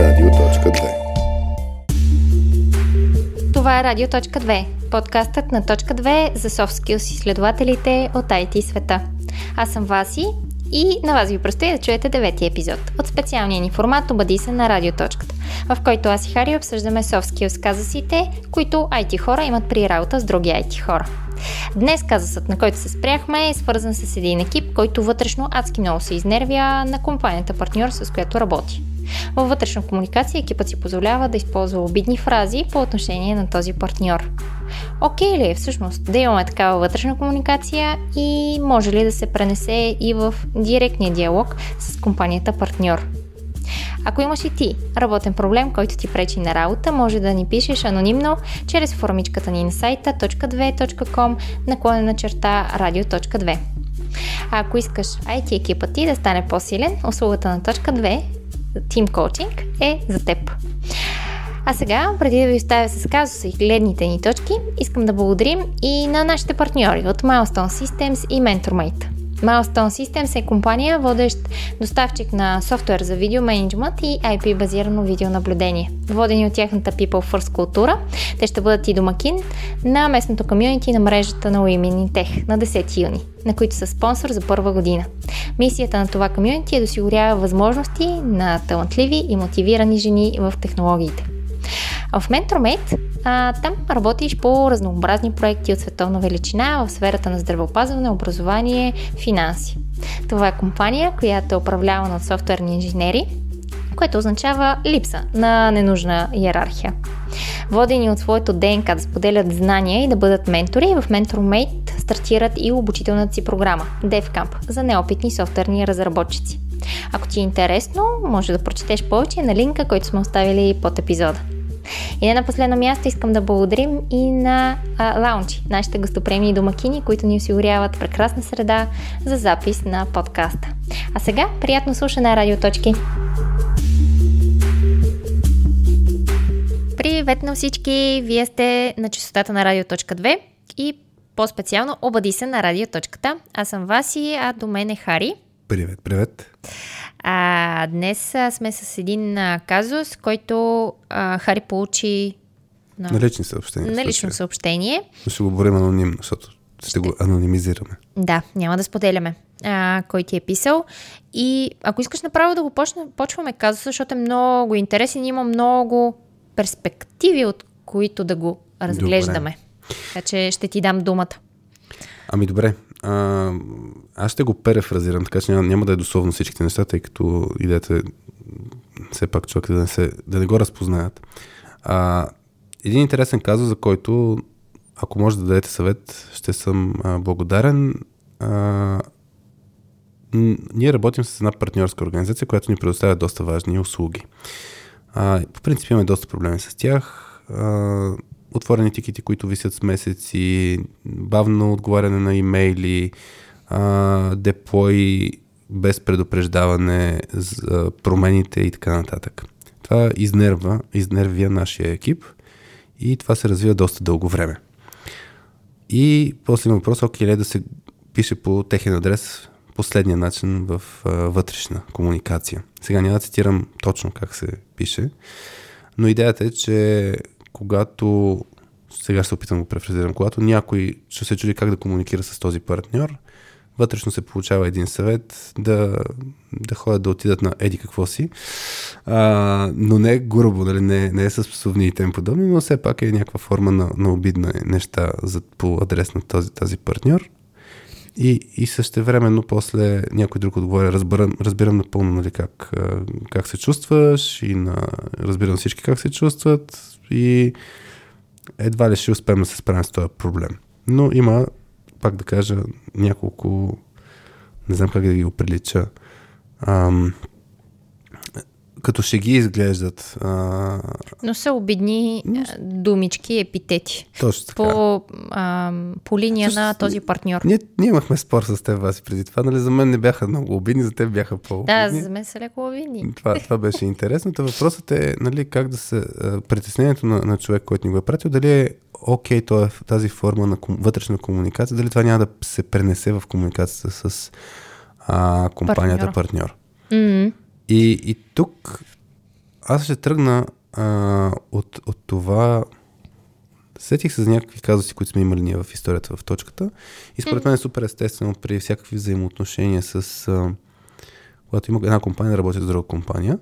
Радио.2 Това е Радио.2, подкастът на Точка 2 за soft skills изследователите от IT света. Аз съм Васи и на вас ви предстои да чуете девети епизод от специалния ни формат Обади се на Радиоточката, в който аз и Хари обсъждаме soft skills казусите, които IT хора имат при работа с други IT хора. Днес казусът, на който се спряхме, е свързан с един екип, който вътрешно адски много се изнервя на компанията партньор, с която работи. Във вътрешна комуникация екипът си позволява да използва обидни фрази по отношение на този партньор. Окей ли е всъщност да имаме такава вътрешна комуникация и може ли да се пренесе и в директния диалог с компанията партньор? Ако имаш и ти работен проблем, който ти пречи на работа, може да ни пишеш анонимно чрез формичката ни на сайта .2.com наклонена черта radio.2. А ако искаш IT екипът ти да стане по-силен, услугата на точка 2 Team Coaching е за теб. А сега, преди да ви оставя с казуса и гледните ни точки, искам да благодарим и на нашите партньори от Milestone Systems и MentorMate. Milestone Systems е компания, водещ доставчик на софтуер за видеоменеджмент и IP-базирано видеонаблюдение. Водени от тяхната People First култура, те ще бъдат и домакин на местното комьюнити на мрежата на Women in Tech на 10 юни, на които са спонсор за първа година. Мисията на това комьюнити е да осигурява възможности на талантливи и мотивирани жени в технологиите. А в MentorMate а, там работиш по разнообразни проекти от световна величина в сферата на здравеопазване, образование, финанси. Това е компания, която е управлявана от софтуерни инженери, което означава липса на ненужна иерархия. Водени от своето ДНК да споделят знания и да бъдат ментори, в MentorMate стартират и обучителната си програма DevCamp за неопитни софтуерни разработчици. Ако ти е интересно, може да прочетеш повече на линка, който сме оставили под епизода. И не на последно място искам да благодарим и на а, Лаунчи, нашите гостопремии домакини, които ни осигуряват прекрасна среда за запис на подкаста. А сега приятно слушане Радиоточки! Привет на всички! Вие сте на частотата на Радио.2 и по-специално обади се на Радиоточката. Аз съм Васи, а до мен е Хари. Привет, привет. А, днес а, сме с един а, казус, който а, Хари получи на, на лични съобщения. На лично съобщение. Но ще го борим анонимно, защото ще го анонимизираме. Да, няма да споделяме а, кой ти е писал. И ако искаш направо да го почна, почваме казуса, защото е много интересен, има много перспективи, от които да го разглеждаме. Добре. Така че ще ти дам думата. Ами добре, а, аз ще го перефразирам, така че няма, няма да е дословно всичките неща, тъй като идеята е все пак човек да не, се, да не го разпознаят. А, един интересен казус, за който ако може да дадете съвет, ще съм а, благодарен. А, ние работим с една партньорска организация, която ни предоставя доста важни услуги. А, по принцип имаме доста проблеми с тях. А, отворени тикети, които висят с месеци, бавно отговаряне на имейли, а, деплой без предупреждаване за промените и така нататък. Това изнерва, изнервя нашия екип и това се развива доста дълго време. И после има въпрос, окей ли е да се пише по техен адрес последния начин в а, вътрешна комуникация. Сега няма да цитирам точно как се пише, но идеята е, че когато, сега се опитам да го префразирам, когато някой ще се чуди как да комуникира с този партньор, вътрешно се получава един съвет да, да ходят да отидат на еди какво си, а, но не грубо, нали, не, не е с псовни и тем подобни, но все пак е някаква форма на, на обидна неща за, по адрес на този, тази партньор. И, и същевременно после някой друг отговоря, разбирам, разбирам напълно нали, как, как се чувстваш и на, разбирам всички как се чувстват и едва ли ще успеем да се справим с този проблем. Но има, пак да кажа, няколко, не знам как да ги оприлича, ам, като ще ги изглеждат. А... Но са обидни Но... думички, епитети. Точно така. По, а, по линия Също, на този партньор. Ние, ние имахме спор с теб, вас преди това. Нали, за мен не бяха много обидни, за теб бяха по-обидни. Да, за мен са леко обидни. Това, това беше интересно. Та въпросът е нали, как да се... Притеснението на, на човек, който ни го е пратил, дали е окей, okay, е тази форма на ком, вътрешна комуникация, дали това няма да се пренесе в комуникацията с а, компанията партньор. партньор. Mm-hmm. И, и тук аз ще тръгна а, от, от това. Сетих се за някакви казуси, които сме имали ние в историята в точката. И според мен е супер естествено при всякакви взаимоотношения с. А, когато има една компания работи с друга компания.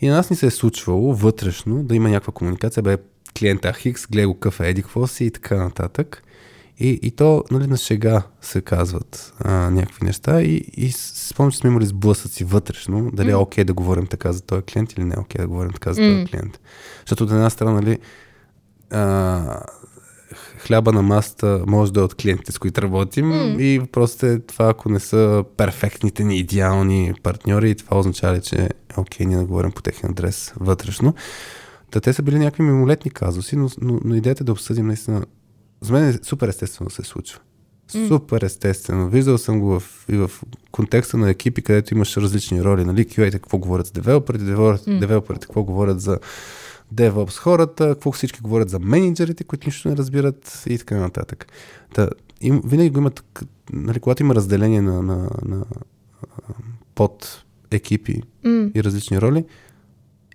И на нас ни се е случвало вътрешно да има някаква комуникация, бе клиента Хикс, гледа го какъв е, еди какво си и така нататък. И, и то, нали, на шега се казват а, някакви неща и, и спомням, че сме имали сблъсъци вътрешно, дали е окей okay да говорим така за този клиент или не е окей okay да говорим така за този mm. клиент. Защото от една страна, нали, а, хляба на маста може да е от клиентите, с които работим mm. и въпросът е това, ако не са перфектните ни идеални партньори, това означава ли, че е окей, ние да говорим по техния адрес вътрешно. Та те са били някакви мимолетни казуси, но, но, но идеята е да обсъдим наистина за мен е супер естествено се случва. Супер естествено. Виждал съм го в, и в контекста на екипи, където имаш различни роли. Нали? QA какво говорят за девелоперите, девелоперите какво говорят за DevOps хората, какво всички говорят за менеджерите, които нищо не разбират и така нататък. Та, им, винаги го имат, нали, когато има разделение на, на, на под екипи mm. и различни роли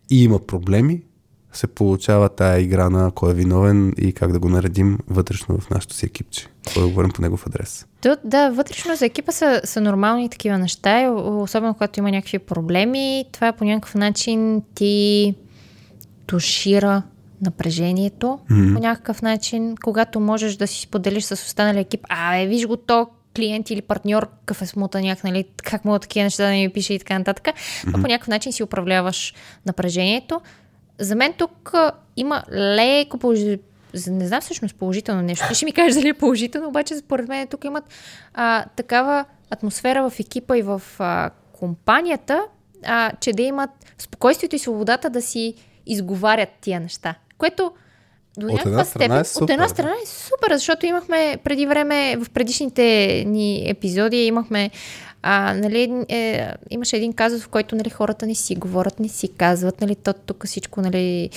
и има проблеми, се получава тая игра на кой е виновен и как да го наредим вътрешно в нашото си екипче. Кой да говорим по негов адрес. То, да, вътрешно за екипа са, са нормални такива неща, особено когато има някакви проблеми. Това по някакъв начин ти тушира напрежението mm-hmm. по някакъв начин, когато можеш да си споделиш с останалия екип, а е, виж го то, клиент или партньор, какъв е смутаняк, нали, как мога такива неща да ми пише и така нататък. Mm-hmm. по някакъв начин си управляваш напрежението за мен тук има леко положително не знам всъщност положително нещо. Ти ще ми кажеш дали е положително, обаче според мен тук имат а, такава атмосфера в екипа и в а, компанията, а, че да имат спокойствието и свободата да си изговарят тия неща. Което до от една степен, е супер. от една страна е супер, защото имахме преди време, в предишните ни епизоди имахме а, нали, е, имаше един казус, в който нали, хората не си говорят, не си казват, нали, то тук всичко, нали,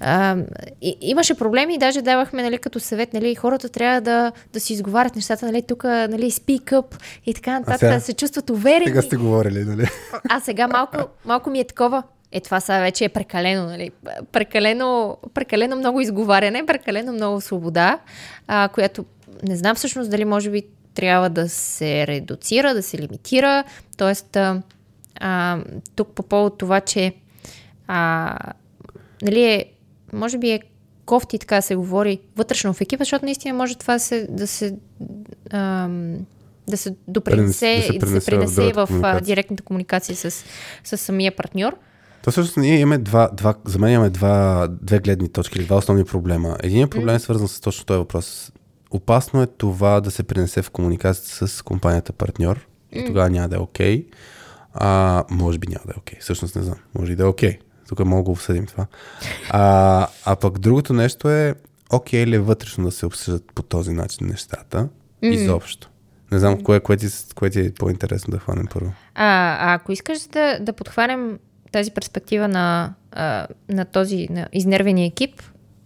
а, и, имаше проблеми и даже давахме, нали, като съвет, нали, хората трябва да, да си изговарят нещата, нали, тук, нали, speak up и така нататък, да се чувстват уверени. Сега сте говорили, нали? А сега малко, малко ми е такова, е, това сега вече е прекалено, нали? Прекалено, прекалено много изговаряне, прекалено много свобода, а, която не знам всъщност дали може би трябва да се редуцира, да се лимитира. Тоест, а, тук по повод това, че а, нали е, може би е кофти, така се говори, вътрешно в екипа, защото наистина може това се, да се а, да се допринесе да се, да се принесе в, в директната комуникация с, с самия партньор. То всъщност ние имаме два, два, за мен имаме два, две гледни точки или два основни проблема. Единият проблем е свързан с точно този въпрос. Опасно е това да се пренесе в комуникация с компанията партньор и тогава няма да е окей. Okay. А, може би няма да е окей. Okay. Всъщност не знам. Може и да е окей. Okay. Тук мога да обсъдим това. А, а пък другото нещо е окей okay ли е вътрешно да се обсъждат по този начин нещата? Mm. Изобщо. Не знам, кое, кое, ти, кое ти е по-интересно да хванем първо. А, а ако искаш да, да подхванем тази перспектива на, а, на този на изнервения екип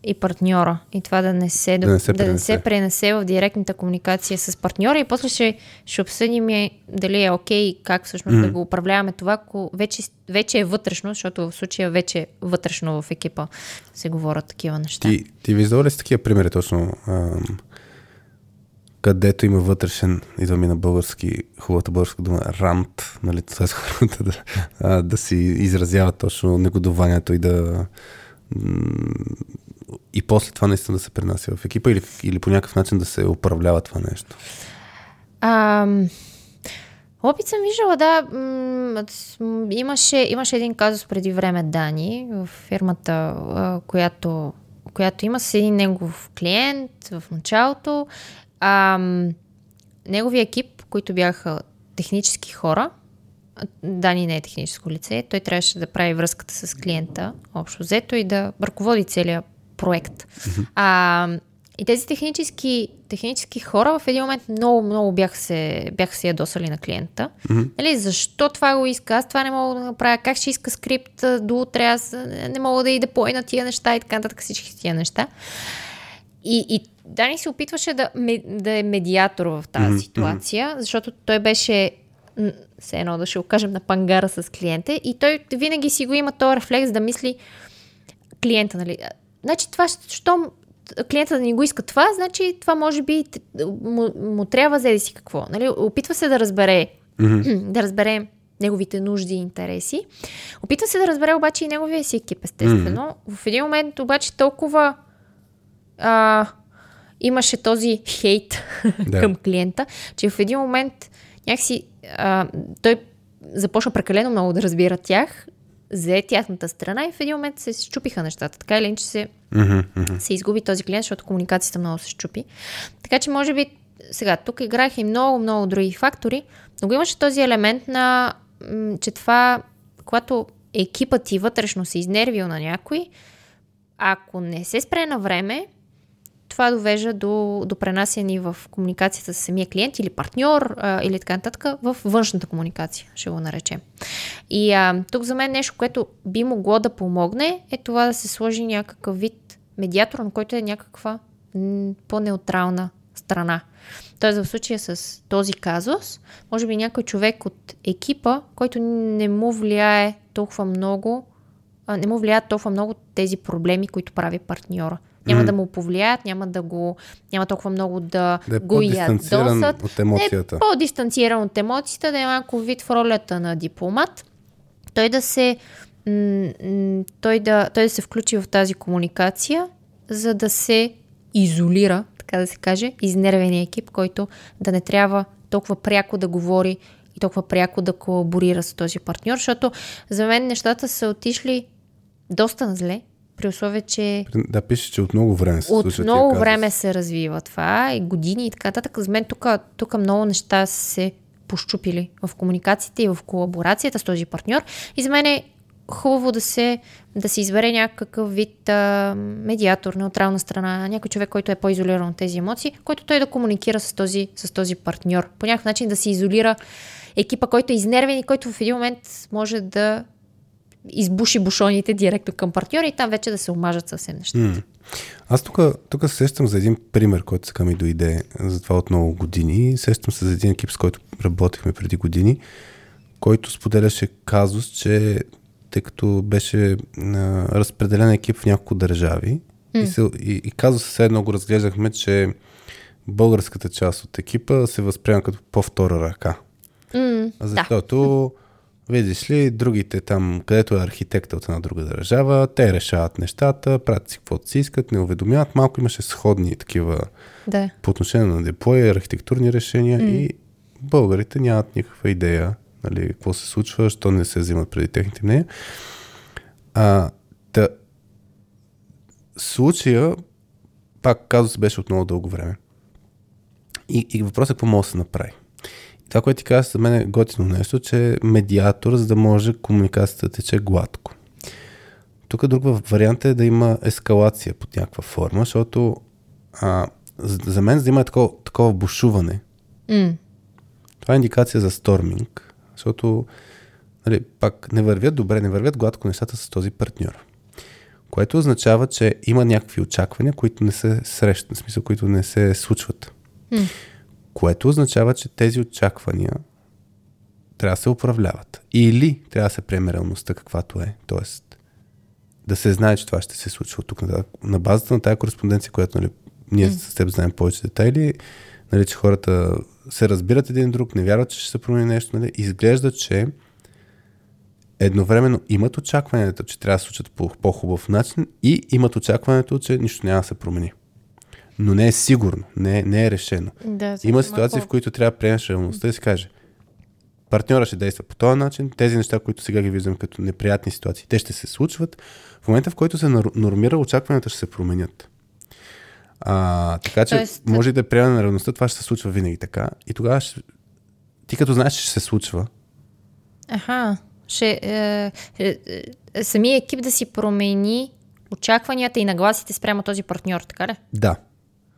и партньора. И това да не се, да не се, да не се пренесе в директната комуникация с партньора. И после ще, ще обсъдим е, дали е окей okay, как всъщност mm. да го управляваме това, ако вече, вече е вътрешно, защото в случая вече вътрешно в екипа се говорят такива неща. Ти, ти виждал ли си такива примери точно? Ам, където има вътрешен, идва ми на български, хубавата българска дума, рант, нали, т.е. хората да, да си изразяват точно негодованието и да и после това наистина да се пренася в екипа или, или по някакъв начин да се управлява това нещо? А, опит съм виждала, да. Имаше, имаше един казус преди време Дани в фирмата, която, която има с един негов клиент в началото а, неговия екип, които бяха технически хора, Дани не е техническо лице, той трябваше да прави връзката с клиента, общо взето, и да ръководи целият проект. А, и тези технически, технически хора в един момент много, много бяха се, бяха се ядосали на клиента. Mm-hmm. Нали, защо това го иска? Аз това не мога да направя. Как ще иска скрипт до утре? Аз не мога да и да поина тия неща и така нататък всички тия неща. И, и Дани се опитваше да, да е медиатор в тази mm-hmm. ситуация, защото той беше все едно да ще го кажем на пангара с клиента и той винаги си го има този рефлекс да мисли клиента, нали? Значи това, щом клиента да ни го иска това, значи това може би му, му трябва за си какво. Нали? Опитва се да разбере, Мгм. да разбере неговите нужди и интереси. Опитва се да разбере обаче и неговия си екип, естествено. В един момент обаче толкова а, имаше този хейт Да. към клиента, че в един момент някакси а, той започна прекалено много да разбира тях, взе тяхната страна и в един момент се щупиха нещата. Така или иначе се се изгуби този клиент, защото комуникацията много се щупи. Така че може би сега тук играеха и много, много други фактори, но го имаше този елемент на, че това, когато екипът ти вътрешно се изнервил на някой, ако не се спре на време, това довежда до, до пренасяне в комуникацията с самия клиент или партньор а, или така нататък в външната комуникация, ще го наречем. И а, тук за мен нещо, което би могло да помогне е това да се сложи някакъв вид медиатор, на който е някаква по-неутрална страна. Тоест в случая с този казус, може би някой човек от екипа, който не му влияе толкова много, не му влияят толкова много тези проблеми, които прави партньора. Няма Мгм. да му повлияят, няма да го, няма толкова много да, Да е го ядосат. от емоцията. Да е по-дистанциран от емоциите, да е малко вид в ролята на дипломат. Той да се, той да, той да се включи в тази комуникация, за да се изолира, така да се каже, изнервения екип, който да не трябва толкова пряко да говори и толкова пряко да колаборира с този партньор, защото за мен нещата са отишли доста на зле, при условие, че Да, пише, че от много време се от много време се развива това и години и така нататък. За мен тук, тук много неща се пощупили в комуникациите и в колаборацията с този партньор. И за мен е хубаво да се, да се избере някакъв вид а, медиатор, неутрална страна, някой човек, който е по-изолиран от тези емоции, който той да комуникира с този, с този партньор. По някакъв начин да се изолира екипа, който е изнервен и който в един момент може да избуши бушоните директно към партньора и там вече да се омажат съвсем неща. М. Аз тук, се сещам за един пример, който сега ми дойде за това от много години. Сещам се за един екип, с който работихме преди години, който споделяше казус, че тъй като беше а, разпределен екип в няколко държави и, се, и, и казус все едно го разглеждахме, че българската част от екипа се възприема като по-втора ръка. М, да. Видиш ли, другите там, където е архитекта от една друга държава, те решават нещата, правят си каквото си искат, не уведомяват. Малко имаше сходни такива Да. по отношение на деплоя, архитектурни решения и българите нямат никаква идея нали, какво се случва, що не се взимат преди техните мнения. А, та, случая, пак казус беше от много дълго време. И, и въпросът е какво може да се направи. Това, което ти каза, за мен е готино нещо, че е медиатор, за да може комуникацията да тече гладко. Тук друг вариант е да има ескалация под някаква форма, защото а, за, мен, за да има такова, такова бушуване, М, това е индикация за сторминг, защото нали, пак не вървят добре, не вървят гладко нещата с този партньор. Което означава, че има някакви очаквания, които не се срещат, в смисъл, които не се случват. М. Което означава, че тези очаквания трябва да се управляват. Или трябва да се приеме реалността каквато е. Тоест, да се знае, че това ще се случва от тук нататък. На базата на тази кореспонденция, която нали, ние с теб знаем повече детайли, нали, че хората се разбират един друг, не вярват, че ще се промени нещо, нали, изглежда, че едновременно имат очакването, че трябва да се случат по по-хубав начин и имат очакването, че нищо няма да се промени. Но не е сигурно, не е, не е решено. да Има ситуации, в които трябва да приемеш реалността и си каже, партньора ще действа по този начин, тези неща, които сега ги виждам като неприятни ситуации, те ще се случват. В момента, в който се нормира, очакванията ще се променят. А, така че, Тоест- може да приемане на реалността, това ще се случва винаги така. И тогава ще, ти като знаеш, че ще се случва, Аха. Ще, е, е, е, самия екип да си промени очакванията и нагласите спрямо този партньор, така ли? да.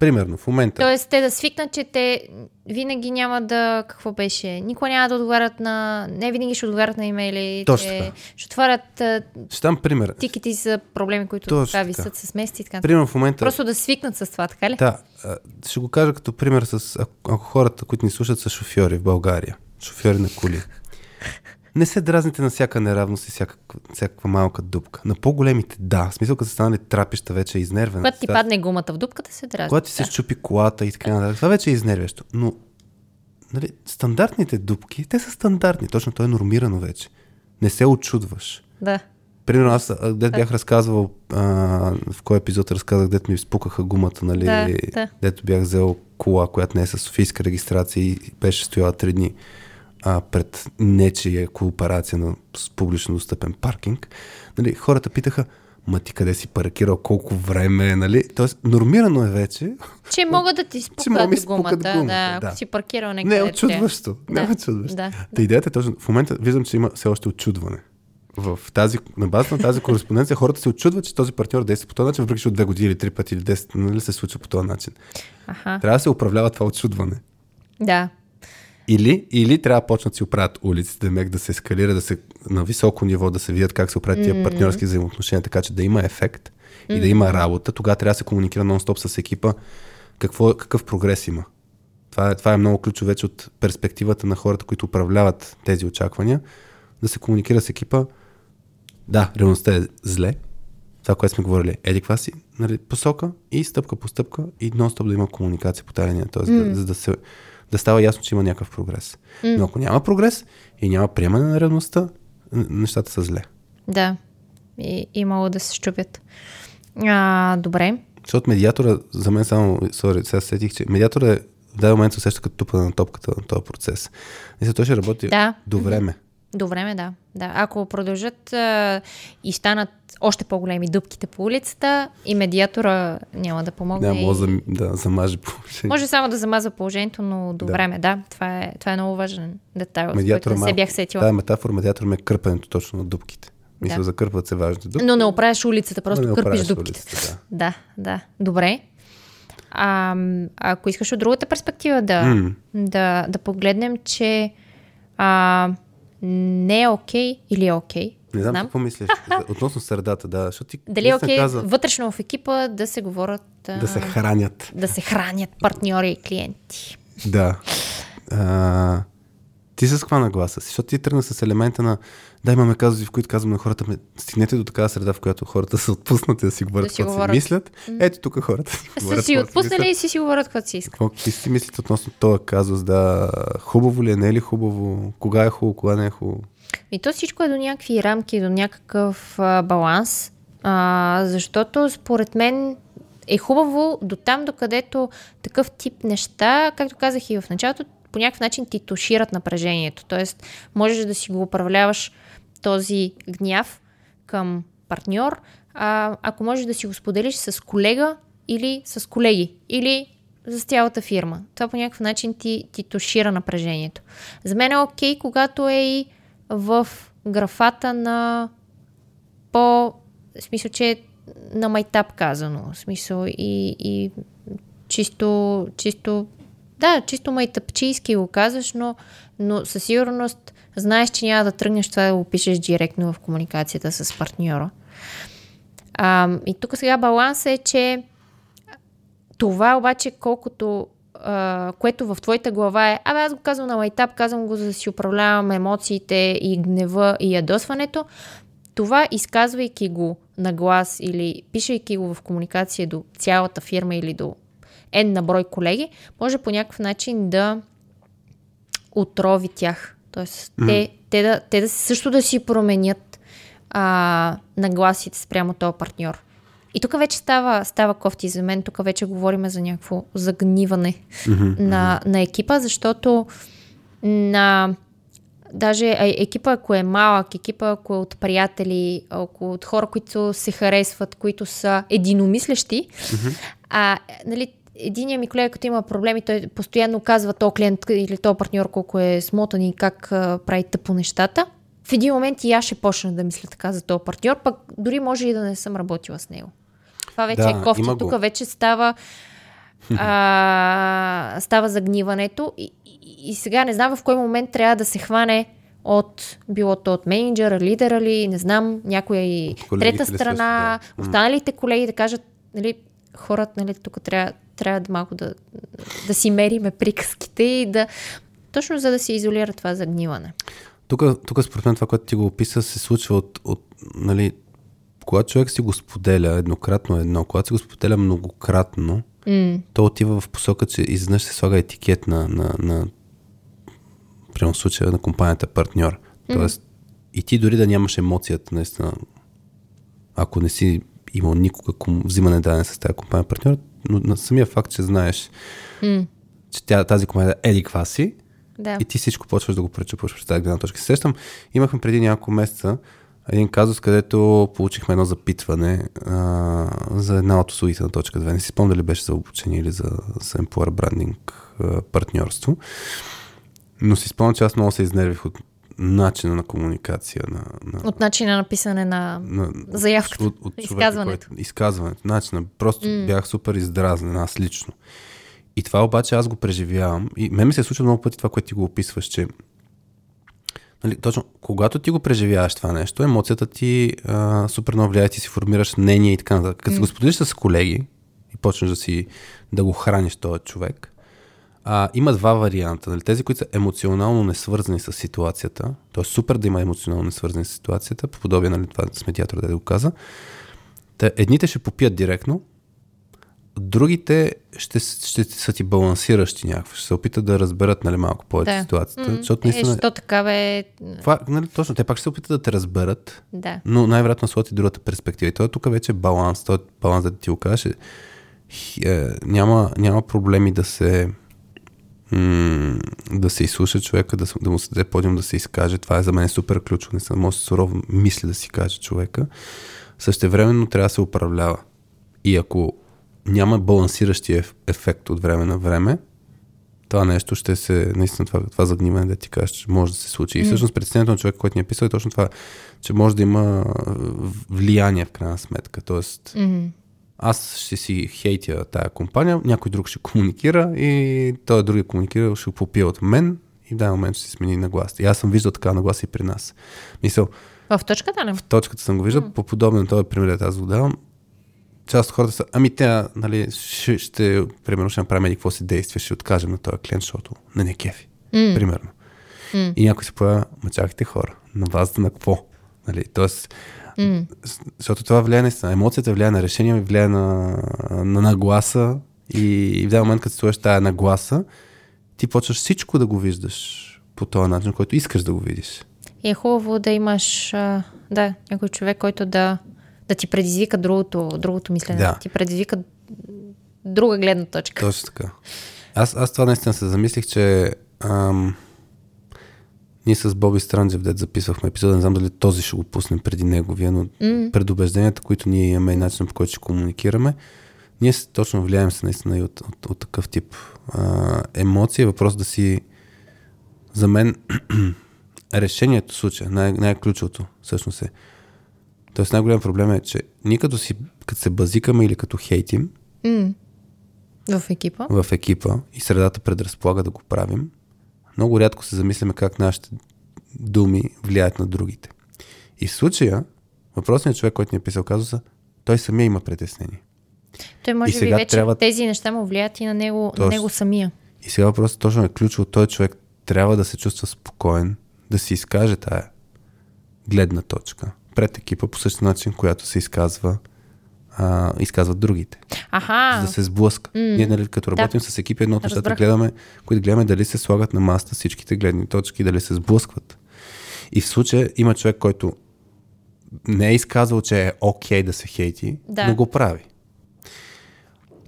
Примерно, в момента. Тоест те да свикнат, че те винаги няма да, какво беше, никога няма да отговарят на, не винаги ще отговарят на имейли, Точно така. ще отварят Ще дам пример. тикети за проблеми, които Точно така. висят с месеци и така. Примерно в момента. Просто да свикнат с това, така ли? Да, ще го кажа като пример с ако, ако хората, които ни слушат са шофьори в България. шофьори на коли. Не се дразните на всяка неравност и всякаква, всякаква малка дупка. На по-големите, да. В смисъл, като са станали трапища, вече е изнервена. Когато ти падне гумата в дупката, се дразни. Когато ти се щупи колата и така нататък. Това вече е изнервящо. Но нали, стандартните дупки, те са стандартни. Точно то е нормирано вече. Не се очудваш. Да. Примерно аз, а, дет бях разказвал, а, в кой епизод разказах, дето ми спукаха гумата, нали? Да, да. Дето бях взел кола, която не е с Софийска регистрация и беше стояла три дни а, пред нечия кооперация на публично достъпен паркинг. Нали, хората питаха, ма ти къде си паркирал, колко време е, нали? Тоест, нормирано е вече. Че могат да ти Че могат да спукат гумата, спукат гумата, да, ако си паркирал Не някъде. очудващо. Не е Да, очудващо. да, Та идеята е точно, в момента виждам, че има все още очудване. В тази, на база на тази кореспонденция хората се очудват, че този партньор действа по този начин, въпреки че от две години или три пъти или десет, нали се случва по този начин. Аха. Трябва да се управлява това очудване. Да. Или, или трябва да почнат да си оправят улиците, мек да се ескалира, да се на високо ниво, да се видят как се оправят тия партньорски взаимоотношения, така че да има ефект и да има работа. Тогава трябва да се комуникира нон-стоп с екипа какво, какъв прогрес има. Това е, това е много ключово вече от перспективата на хората, които управляват тези очаквания, да се комуникира с екипа. Да, реалността е зле. Това, което сме говорили, еди каква си нали, посока и стъпка по стъпка и нон-стоп да има комуникация по тази линия, т.е. Да, за да, се, да става ясно, че има някакъв прогрес. Но ако няма прогрес и няма приемане на реалността, н- нещата са зле. Да. И, и могат да се щупят. А, добре. Защото медиатора, за мен само, сори, сега се сетих, че медиатора е в даден момент се усеща като тупа на топката на този процес. Мисля, той ще работи Да. до време. До време, да. да. Ако продължат а, и станат още по-големи дупките по улицата, и медиатора няма да помогне. И... може да, да замаже положението. Може само да замаза положението, но до Да. време, да. Това е, това е много важен детайл, Медиатора който не се бях сетила. Тази метафора медиатора ме е кърпенето точно на дупките. Мисля, Да. за кърпват се важните дупки. Но не оправяш улицата, просто не кърпиш дупките. улицата, Да, да. Добре. А, ако искаш от другата перспектива да, М. да, да погледнем, че а, не е окей или е окей. Не знам знам. какво мислиш. Относно средата, да. Защото ти Дали е окей каза вътрешно в екипа да се говорят, да се хранят. да се хранят партньори и клиенти. Да. А, ти с каква нагласа си? Защото ти тръгна с елемента на да имаме казуси, в които казваме на хората, ме, стигнете до такава среда, в която хората са отпуснати да си говорят Да си каквото си говорят. мислят. Ето тук хората си Са говорят си каквото отпуснали и си си говорят каквото си искат. Какво какви си мислите относно този казус? Да, хубаво ли е, не е ли хубаво? Кога е хубаво, кога не е хубаво? И то всичко е до някакви рамки, до някакъв а, баланс, а, защото според мен е хубаво до там, докъдето такъв тип неща, както казах и в началото, по някакъв начин ти тушират напрежението. Тоест, можеш да си го управляваш този гняв към партньор, а, ако можеш да си го споделиш с колега или с колеги, или с цялата фирма. Това по някакъв начин ти, ти тушира напрежението. За мен е окей, когато е и в графата на по... В смисъл, че на майтап казано. В смисъл и, и чисто, чисто да, чисто майтапчийски го казваш, но, но със сигурност знаеш, че няма да тръгнеш това да го пишеш директно в комуникацията с партньора. А, и тук сега балансът е, че това обаче колкото а, което в твоята глава е, абе аз го казвам на майтап, казвам го за да си управлявам емоциите и гнева и ядосването, това изказвайки го на глас или пишейки го в комуникация до цялата фирма или до N на брой колеги, може по някакъв начин да отрови тях. Тоест, mm. те, те, да, те да също да си променят а, нагласите спрямо този партньор. И тук вече става, става кофти за мен. Тук вече говорим за някакво загниване mm-hmm. на, на екипа, защото на даже екипа, ако е малък, екипа, ако е от приятели, ако от хора, които се харесват, които са единомислещи, mm-hmm. а, нали, единия ми колега, като има проблеми, той постоянно казва то клиент или то партньор колко е смотан и как а, прави тъпо нещата. В един момент и аз ще почна да мисля така за този партньор, пък дори може и да не съм работила с него. Това вече Да, е кофти. Тук вече става а, става загниването и, и, и сега не знам в кой момент трябва да се хване от било то от менеджера, лидера ли, не знам, някоя и трета страна, да. останалите колеги да кажат, нали, хората, нали, тук трябва, трябва да малко да, да си мериме приказките и да, Точно за да се изолира това загниване. Тук, тук според мен това, което ти го описа, се случва от, от нали, когато човек си го споделя еднократно едно, когато си го споделя многократно, Mm. то отива в посока, че изведнъж се слага етикет на, на, на примерно случая на компанията партньор. Тоест, и ти дори да нямаш емоцията, наистина, ако не си имал никога взимане даден с тази компания партньор, но на самия факт, че знаеш, Mm. че тя, тази компания е еди каква си, Да. и ти всичко почваш да го пречупваш през тази гледна точка. Се Сещам, имахме преди няколко месеца един казус, където получихме едно запитване а, за една от услугите на точка 2. Не си спомня дали беше за обучение или за, за Employer Branding а, партньорство. Но си спомням, че аз много се изнервих от начина на комуникация на, на, От начина на писане на... на заявката, От, от човека, изказването. Който, изказването. Начина. Просто mm. бях супер издразнен, аз лично. И това обаче аз го преживявам. И мен ми се случва много пъти това, което ти го описваш, че нали, точно, когато ти го преживяваш това нещо, емоцията ти а, супер много влияе, ти си формираш мнение и така нататък. Като mm. го споделиш с колеги и почнеш да си да го храниш този човек, а, има два варианта. Нали? Тези, които са емоционално несвързани с ситуацията, т.е. супер да има емоционално несвързани с ситуацията, по подобие, нали, това с медиатора да го каза, Та, едните ще попият директно, другите ще, ще са ти балансиращи някакво. Ще се опитат да разберат нали, малко повече Да. ситуацията. Защото Е, наистина, що така бе... това, нали, точно, те пак ще се опитат да те разберат, Да. но най-вероятно сложат и другата перспектива. И той тук вече е баланс. Той баланс, да ти го кажеш, е, е, няма, няма проблеми да се м- да се изслуша човека, да, да му се даде подиум да се изкаже. Това е за мен супер ключово. Не само сурово мисли да си каже човека. Същевременно трябва да се управлява. И ако няма балансиращия еф- ефект от време на време, това нещо ще се, наистина това, това загниване да ти кажеш, че може да се случи. И всъщност притеснението на човека, който ни е писал е точно това, че може да има влияние в крайна сметка. Тоест, Мгм. Аз ще си хейтя тая компания, някой друг ще комуникира и той другия комуникира, ще го попие от мен и в даден момент ще се смени нагласа. И аз съм виждал така нагласа и при нас. Мисъл, В точката ли? в точката съм го виждал, по подобен този пример, аз го давам. Част от хората са, ами те, нали, ще, ще примерно, ще направим какво си действие, ще откажем на този клиент, защото не не кефи. М. Примерно. М. И някой се поява, ма чакайте хора, на базата на какво? Нали, тоест, Защото това влияе наистина. Емоцията влияе на решение, влияе на, на нагласа и, и в даден момент, като се сложиш тая нагласа, ти почваш всичко да го виждаш по този начин, който искаш да го видиш. И е хубаво да имаш, а, да, някой човек, който да, да ти предизвика другото, другото мислене, Да. да. ти предизвика друга гледна точка. Точно така. Аз, аз това наистина се замислих, че ам, ние с Боби Странджев, дет записвахме епизода, не знам дали този ще го пуснем преди неговия, но М. предубежденията, които ние имаме и начинът по който ще комуникираме, ние точно влияем се наистина и от, от, от такъв тип а, емоции. Въпрос да си за мен решението в случая, най- най-ключовото всъщност е. Тоест най-голям проблем е, че ние като, си, като се базикаме или като хейтим М. В екипа. в екипа и средата предразполага да го правим, много рядко се замисляме как нашите думи влияят на другите. И в случая, въпросният човек, който ни е писал казуса, той самия има притеснение. Той може би сега вече трябва- тези неща му влияят и на него, на Точно. него самия. И сега въпросът точно е ключово. Той човек трябва да се чувства спокоен, да си изкаже тая гледна точка пред екипа по същия начин, която се изказва а, изказват другите. Аха, за да се сблъска. М. Ние, нали, като работим с екипи, едно от нещата гледаме, които гледаме дали се слагат на маста всичките гледни точки, дали се сблъскват. И в случая има човек, който не е изказал, че е окей да се хейти, Да. но го прави.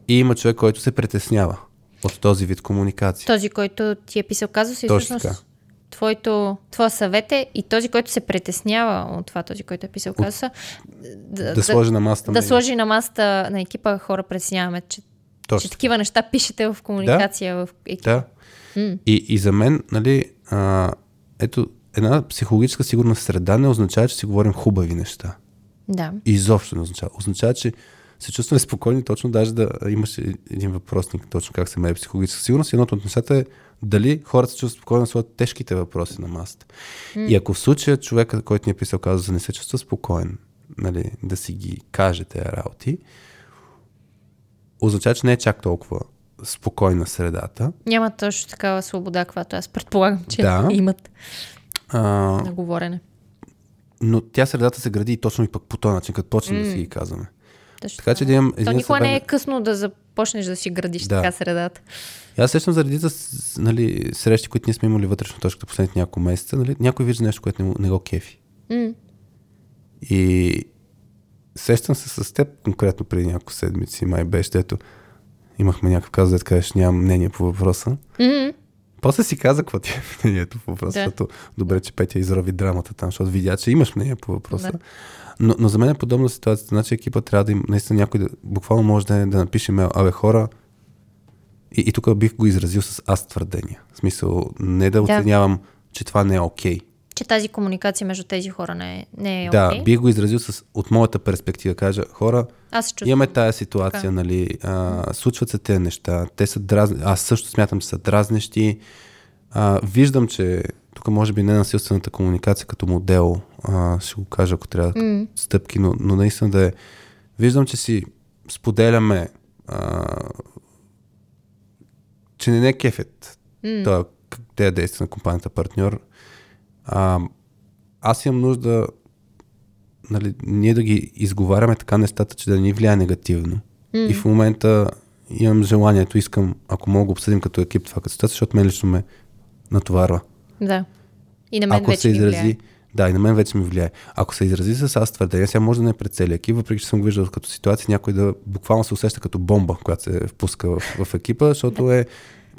И има човек, който се притеснява от този вид комуникация. този, който ти е писал казус и Точно всъщност така. Твоето, твоя съвет е и този, който се притеснява от това, този, който е писал казуса, да, да, сложи на масата. да на- сложи на масата на екипа хора притесняваме, че, че такива неща пишете в комуникация в екипа. Да. И, и за мен, нали, а, ето, една психологическа сигурна среда не означава, че си говорим хубави неща. да. Изобщо не означава. Означава, че се чувстваме спокойни, точно даже да имаш един въпросник, точно как се мери психологическа сигурност. Едното от нещата е дали хората се чувстват спокойно да тежките въпроси на масата. И ако в случая човека, който ни е писал, казва, за не се чувства спокоен, нали, да си ги каже тези работи, означава, че не е чак толкова спокойна средата. Няма точно такава свобода, каквато аз предполагам, че Да. имат А, на говорене. но тя средата се гради и точно и пък по този начин, като почнем да си ги казваме. Точно Така че да имам То никога не е късно да започнеш да си градиш Да. така средата. И Аз сещам за редица с- нали, срещи, които ние сме имали вътрешно точката последните няколко месеца. Нали, някой вижда нещо, което не, не го кефи. М. И сещам се с теб конкретно преди няколко седмици, май беше, дето имахме някакъв казус, да кажеш, нямам мнение по въпроса. М. После си каза какво ти е мнението по въпроса, Да. добре, че Петя изрови драмата там, защото видя, че имаш мнение по въпроса. Да. Но, но за мен е подобна ситуация. Значи екипа трябва да има, наистина някой да, буквално може да, да напише мейл, абе хора, и, и тук бих го изразил с аз твърдения. В смисъл, не да оценявам, че това не е окей. Че тази комуникация между тези хора не е, не е Да, окей. бих го изразил с, от моята перспектива. Кажа, хора, Аз чувствам. имаме тая ситуация, така. нали, а, случват се тези неща, те са дразни, аз също смятам, че са дразнещи. А, виждам, че тук може би не насилствената комуникация като модел, а, ще го кажа, ако трябва М. стъпки, но, но наистина да е. Виждам, че си споделяме, а, че не е кефет. М. Това, те действия на компанията партньор. А, аз имам нужда нали, ние да ги изговаряме така нещата, че да ни влияе негативно. М. И в момента имам желанието, искам, ако мога да обсъдим като екип това като ситуация, защото мен лично ме натоварва. Да. И на мен ако вече се изрази, влияе. Да, и на мен вече ми влияе. Ако се изрази с аз твърдение, сега може да не е пред целия екип, въпреки че съм го виждал като ситуация, някой да буквално се усеща като бомба, която се впуска в, в екипа, защото е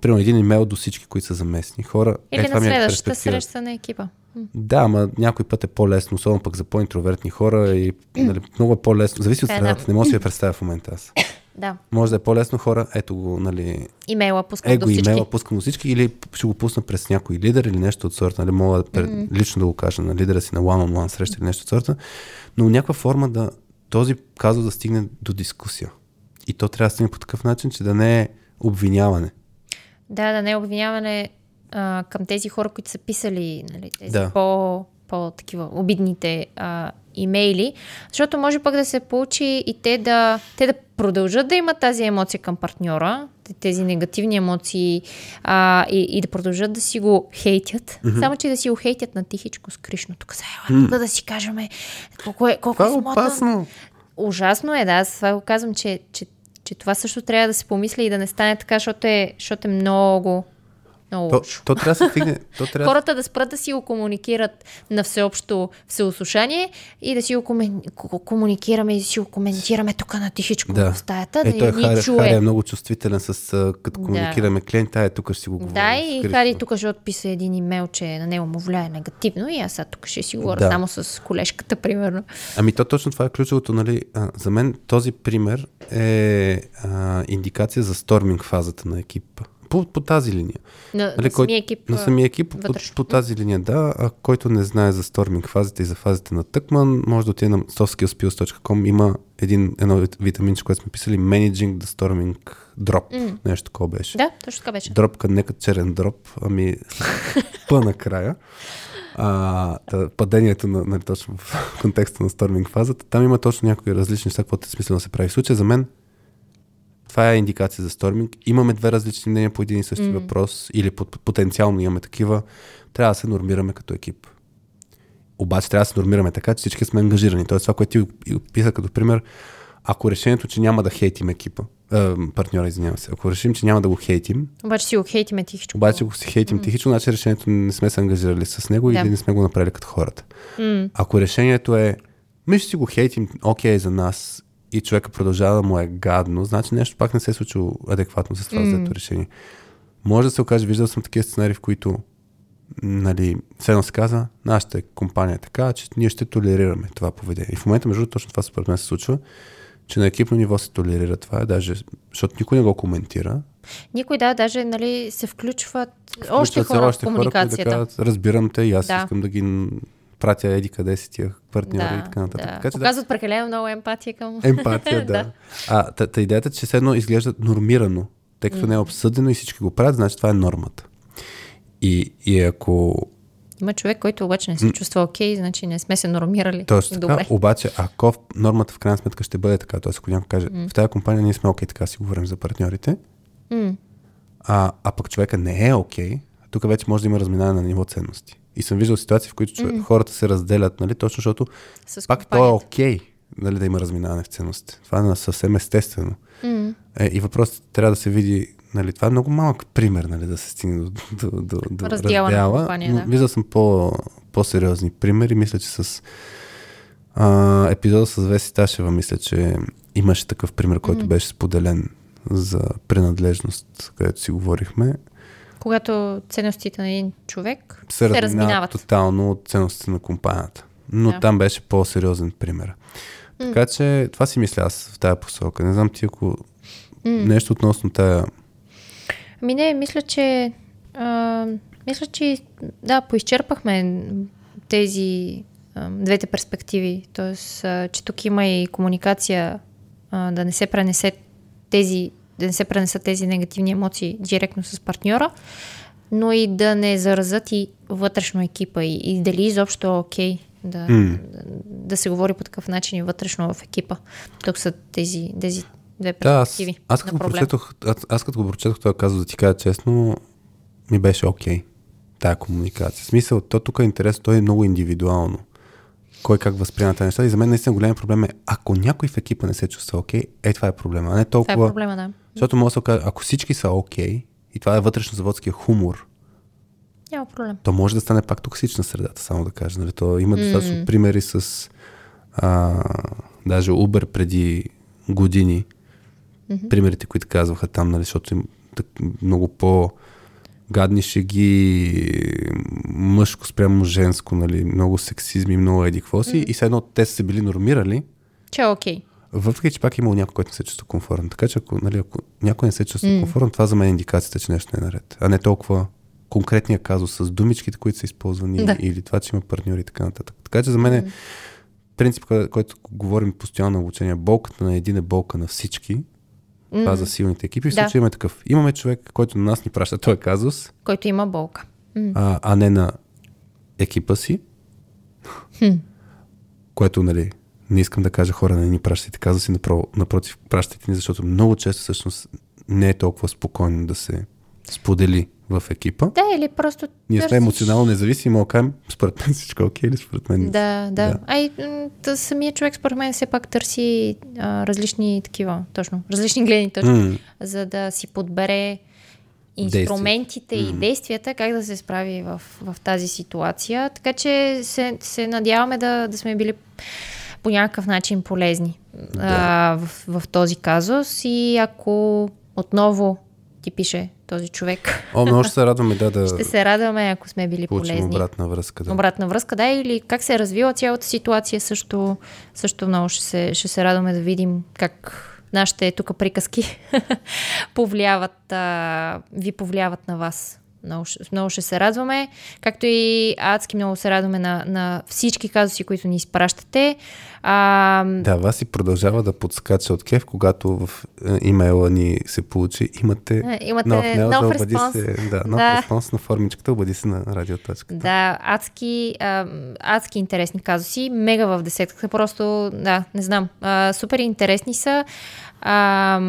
примерно един имейл до всички, които са заместни хора. Или е, на е следващата среща на екипа. Да, ама някой път е по-лесно, особено пък за по-интровертни хора и нали, много е по-лесно. Зависи от Е, да. средата, не мога да си я представя в момента аз. Да. Може да е по-лесно хора, ето го, нали, Имейла пускам е до всички. имейла, пускам до всички или ще го пусна през някой лидер или нещо от сорта, нали, мога пред, Мгм. лично да го кажа на лидера си на one-on-one среща или нещо от сорта, но някаква форма да този казус да стигне до дискусия. И то трябва да стигне по такъв начин, че да не е обвиняване. Да, да не е обвиняване а, към тези хора, които са писали нали, тези Да. по, по-такива обидните а, имейли, защото може пък да се получи и те да, те да продължат да имат тази емоция към партньора, тези негативни емоции а, и, и да продължат да си го хейтят, mm-hmm. само че да си го хейтят на тихичко, скришно. Тук са, ела, тук да си кажем колко е, колко Това е е смотан. опасно. Ужасно е, да. Аз това го казвам, че, че, че това също трябва да се помисли и да не стане така, защото е, защото е много, много То, лошо. то трябва да се стигне. То трябва... Хората да спрат да си го комуникират на всеобщо всеослушание и да си го комен... ко- комуникираме и да си го коментираме тук на тихичко Да. в стаята, да Ето е, ни Хари, чуе. Хари е много чувствителен с като Да. комуникираме клиента, е тук ще си го говорим. Да, и Христо. Хари тук ще отписа един имейл, че на него му влияе негативно и аз сега тук ще си говоря Да. само с колежката, примерно. Ами то точно това е ключовото, нали? А, за мен този пример е а, индикация за сторминг фазата на екипа. По, по тази линия. На, Нали, на самия екип. На самия екип по, вътрешно. по тази линия, да. А който не знае за сторминг фазите и за фазите на тъкман, може да отиде на softskillspills.com. Има един, едно вит- витаминче, което сме писали Managing the Storming Drop. М. Нещо такова беше. Да, точно така беше. Дропка, не като черен дроп, ами П накрая. А, та, падението на, нали, точно в контекста на сторминг фазата. Там има точно някои различни неща, каквото е смислено да се прави. В случая за мен това е индикация за сторминг. Имаме две различни мнения по един и същи Мгм. въпрос или потенциално имаме такива. Трябва да се нормираме като екип. Обаче трябва да се нормираме така, че всички сме ангажирани. Тоест това, което ти описа като пример, ако решението, че няма да хейтим екипа, е, партньора, извинявам се, ако решим, че няма да го хейтим, Обаче си го хейтиме тихичко. обаче го си хейтим тихично, значи решението не сме се ангажирали с него Да. или не сме го направили като хората. М, Ако решението е, ми ще си го хейтим, окей за нас и човека продължава да му е гадно, значи нещо пак не се е случило адекватно с това М. взето решение. Може да се окаже, виждал съм такива сценарии, в които нали, все едно се казва, нашата компания е така, че ние ще толерираме това поведение. И в момента, между точно това според мен се случва, че на екипно ниво се толерира това, даже, защото никой не го коментира, Никой да, даже нали, се включват, още Включват се хора още в хора, които да комуникацията. кажат, разбирам те и аз Да. искам да ги пратя еди къде си тия партньори да, и така нататък. да. Така че да, Показват прекалено много емпатия към... емпатия, да. Да. А, та, та идеята, че все едно изглежда нормирано, тъй като не е обсъдено и всички го правят, значи това е нормата. И, и ако Има човек, който обаче не се чувства окей, значи не сме се нормирали. Така, Добре. обаче ако нормата в крайна сметка ще бъде така, т.е. ако някой каже, в тази компания ние сме окей, така си говорим за партньорите, М, а, а пък човека не е окей, okay, тук вече може да има разминаване на ниво ценности. И съм виждал ситуации, в които mm-hmm. хората се разделят, нали, точно защото С пак то е окей, okay, нали, да има разминаване в ценностите. Това е съвсем естествено. Mm-hmm. Е, и въпросът трябва да се види, нали, това е много малък пример, нали, да се стигне до, до, до, до компания, да. Виждал съм по, по-сериозни примери. Мисля, че с а, епизода с Веси Ташева, мисля, че имаше такъв пример, който mm-hmm. беше споделен за принадлежност, където си говорихме. Когато ценностите на един човек се, се разминават тотално от ценностите на компанията. Но Да. там беше по-сериозен пример. Така че това си мисля аз в тая посока. Не знам ти ако нещо относно тая... Ами не, мисля, че а, мисля, че да, поизчерпахме тези а, двете перспективи. Тоест, а, че тук има и комуникация а, да не се пренесе тези да не се пренесат тези негативни емоции директно с партньора, но и да не заразат и вътрешно екипа и, и дали изобщо е окей да, М. да, да се говори по такъв начин и вътрешно в екипа. Тук са тези, тези две Да, аз, перспективи аз, като прочетох, аз, аз като го прочетох, това казва да ти кажа честно, ми беше окей. Тая комуникация. В смисъл, то тук е интересно, то е много индивидуално. Кой как възприема тези неща. И за мен наистина голям проблем е, ако някой в екипа не се чувства окей, е това е проблема. А не Това е толкова. проблема, да. Защото може да се окаже, ако всички са окей, и това е вътрешно-заводския хумор, Няма проблем. то може да стане пак токсична средата, само да кажа. Нали? То има достатъчно примери с а, даже Uber преди години. Примерите, които казваха там, нали, защото им так, много по гадни шеги, мъжко спрямо женско, нали, много сексизми, много еди какво си. И все едно те са се били нормирали, Че е окей. въпреки, че пак е имало някой, който не се чувства комфортно. Така че ако, нали, ако някой не се чувства mm. комфортно, това за мен е индикацията, че нещо не е наред. А не толкова конкретния казус с думичките, които са използвани Да. или това, че има партньори и така нататък. Така че за мен е принцип, кой- който говорим постоянно на обучение, болката на един е болка на всички. Това за силните екипи. В Да. случая има такъв. Имаме човек, който на нас ни праща този казус, Който има болка. А, а не на екипа си. Което, нали, не искам да кажа хора, не ни пращайте казуси, направо, напротив, пращайте ни, защото много често всъщност не е толкова спокойно да се сподели в екипа. Да, или просто. Ние сме емоционално независими, мога да кажем, според мен всичко е окей или според мен. Да, да. Да. А и самия човек, според мен, все пак търси а, различни такива, точно, различни гледни точки, М. за да си подбере инструментите и действията, как да се справи в, в тази ситуация. Така че се, се надяваме да, да сме били по някакъв начин полезни а, в, в този казус. И ако отново ти пише този човек, О, много ще се радваме да, да ще се радваме, ако сме били получим полезни. обратна връзка. Да. Обратна връзка, да, или как се е развила цялата ситуация, също, също много ще се, ще се радваме да видим как нашите тук приказки повлияват, а, ви повлияват на вас. Много, много ще се радваме, както и адски много се радваме на, на всички казуси, които ни изпращате. А, Да, вас и продължава да подскача от кеф, когато в е, имейла ни се получи. Имате, Е, имате нов мейл, нов за обади се. Да, нов Да. респонс на формичката, обади се на радиоточката. Да, адски, а, адски интересни казуси, мега в десетката, просто, да, не знам, а, супер интересни са а,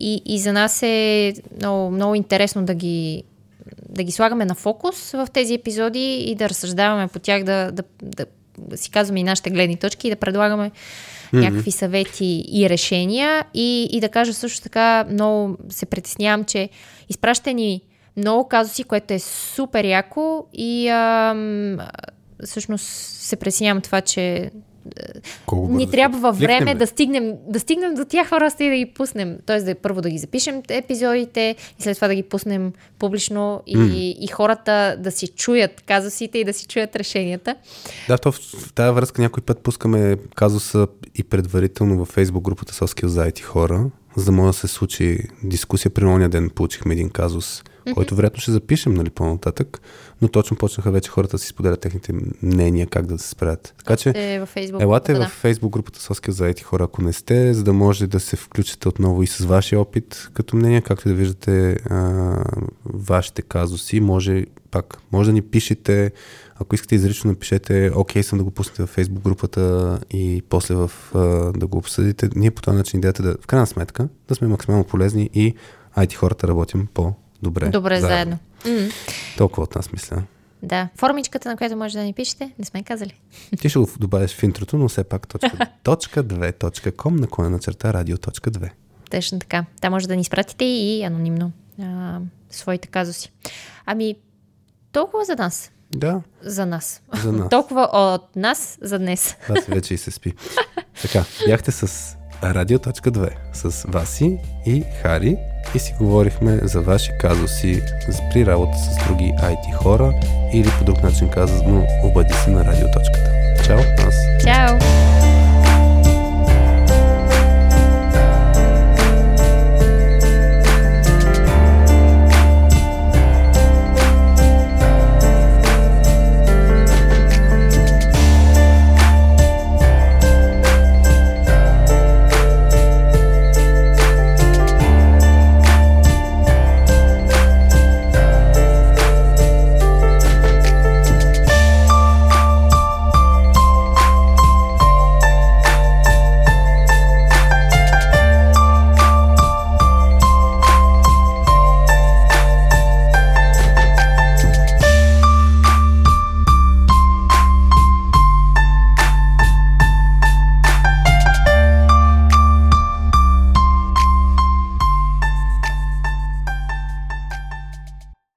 и, и за нас е много, много интересно да ги, да ги слагаме на фокус в тези епизоди и да разсъждаваме по тях, да, да, да, да си казваме и нашите гледни точки и да предлагаме някакви съвети и решения. И, и да кажа също така, много се притеснявам, че изпраща ни много казуси, което е супер яко и ам, всъщност се притеснявам това, че Колко ни бързо трябва време да стигнем, да стигнем до тях просто и да ги пуснем. Тоест да първо да ги запишем епизодите и след това да ги пуснем публично и, М. и хората да си чуят казусите и да си чуят решенията. Да, то в, в тази връзка някой път пускаме казуса и предварително във Facebook групата Soft Skills за IT хора, за да може да се случи дискусия. При ония ден получихме един казус, който вероятно ще запишем нали, по-нататък, но точно почнаха вече хората да си споделят техните мнения как да се справят. Така че Е, във Facebook. Елате да. в Facebook групата Соския за ети хора, ако не сте, за да може да се включите отново и с вашия опит като мнение, както да виждате а, вашите казуси. Може пак, може да ни пишете, ако искате изрично напишете, окей съм да го пуснете в Facebook групата и после в, а, да го обсъдите. Ние по този начин идеята е да, в крайна сметка, да сме максимално полезни и IT хората работим по добре. Добре, заедно. заедно. Толкова от нас, мисля. Да. Формичката, на която може да ни пишете, не сме казали. Ти ще го добавиш в интрото, но все пак точка, точка 2.com наклона черта радио.2. Точно така. Там може да ни изпратите и анонимно а, своите казуси. Ами, толкова за нас. Да. За нас. За нас. толкова от нас за днес. Вас вече и се спи. Така, бяхте с Радио.2 с Васи и Хари и си говорихме за ваши казуси при работа с други IT хора или по друг начин казано обади се на радиоточката. Чао, нас! Чао!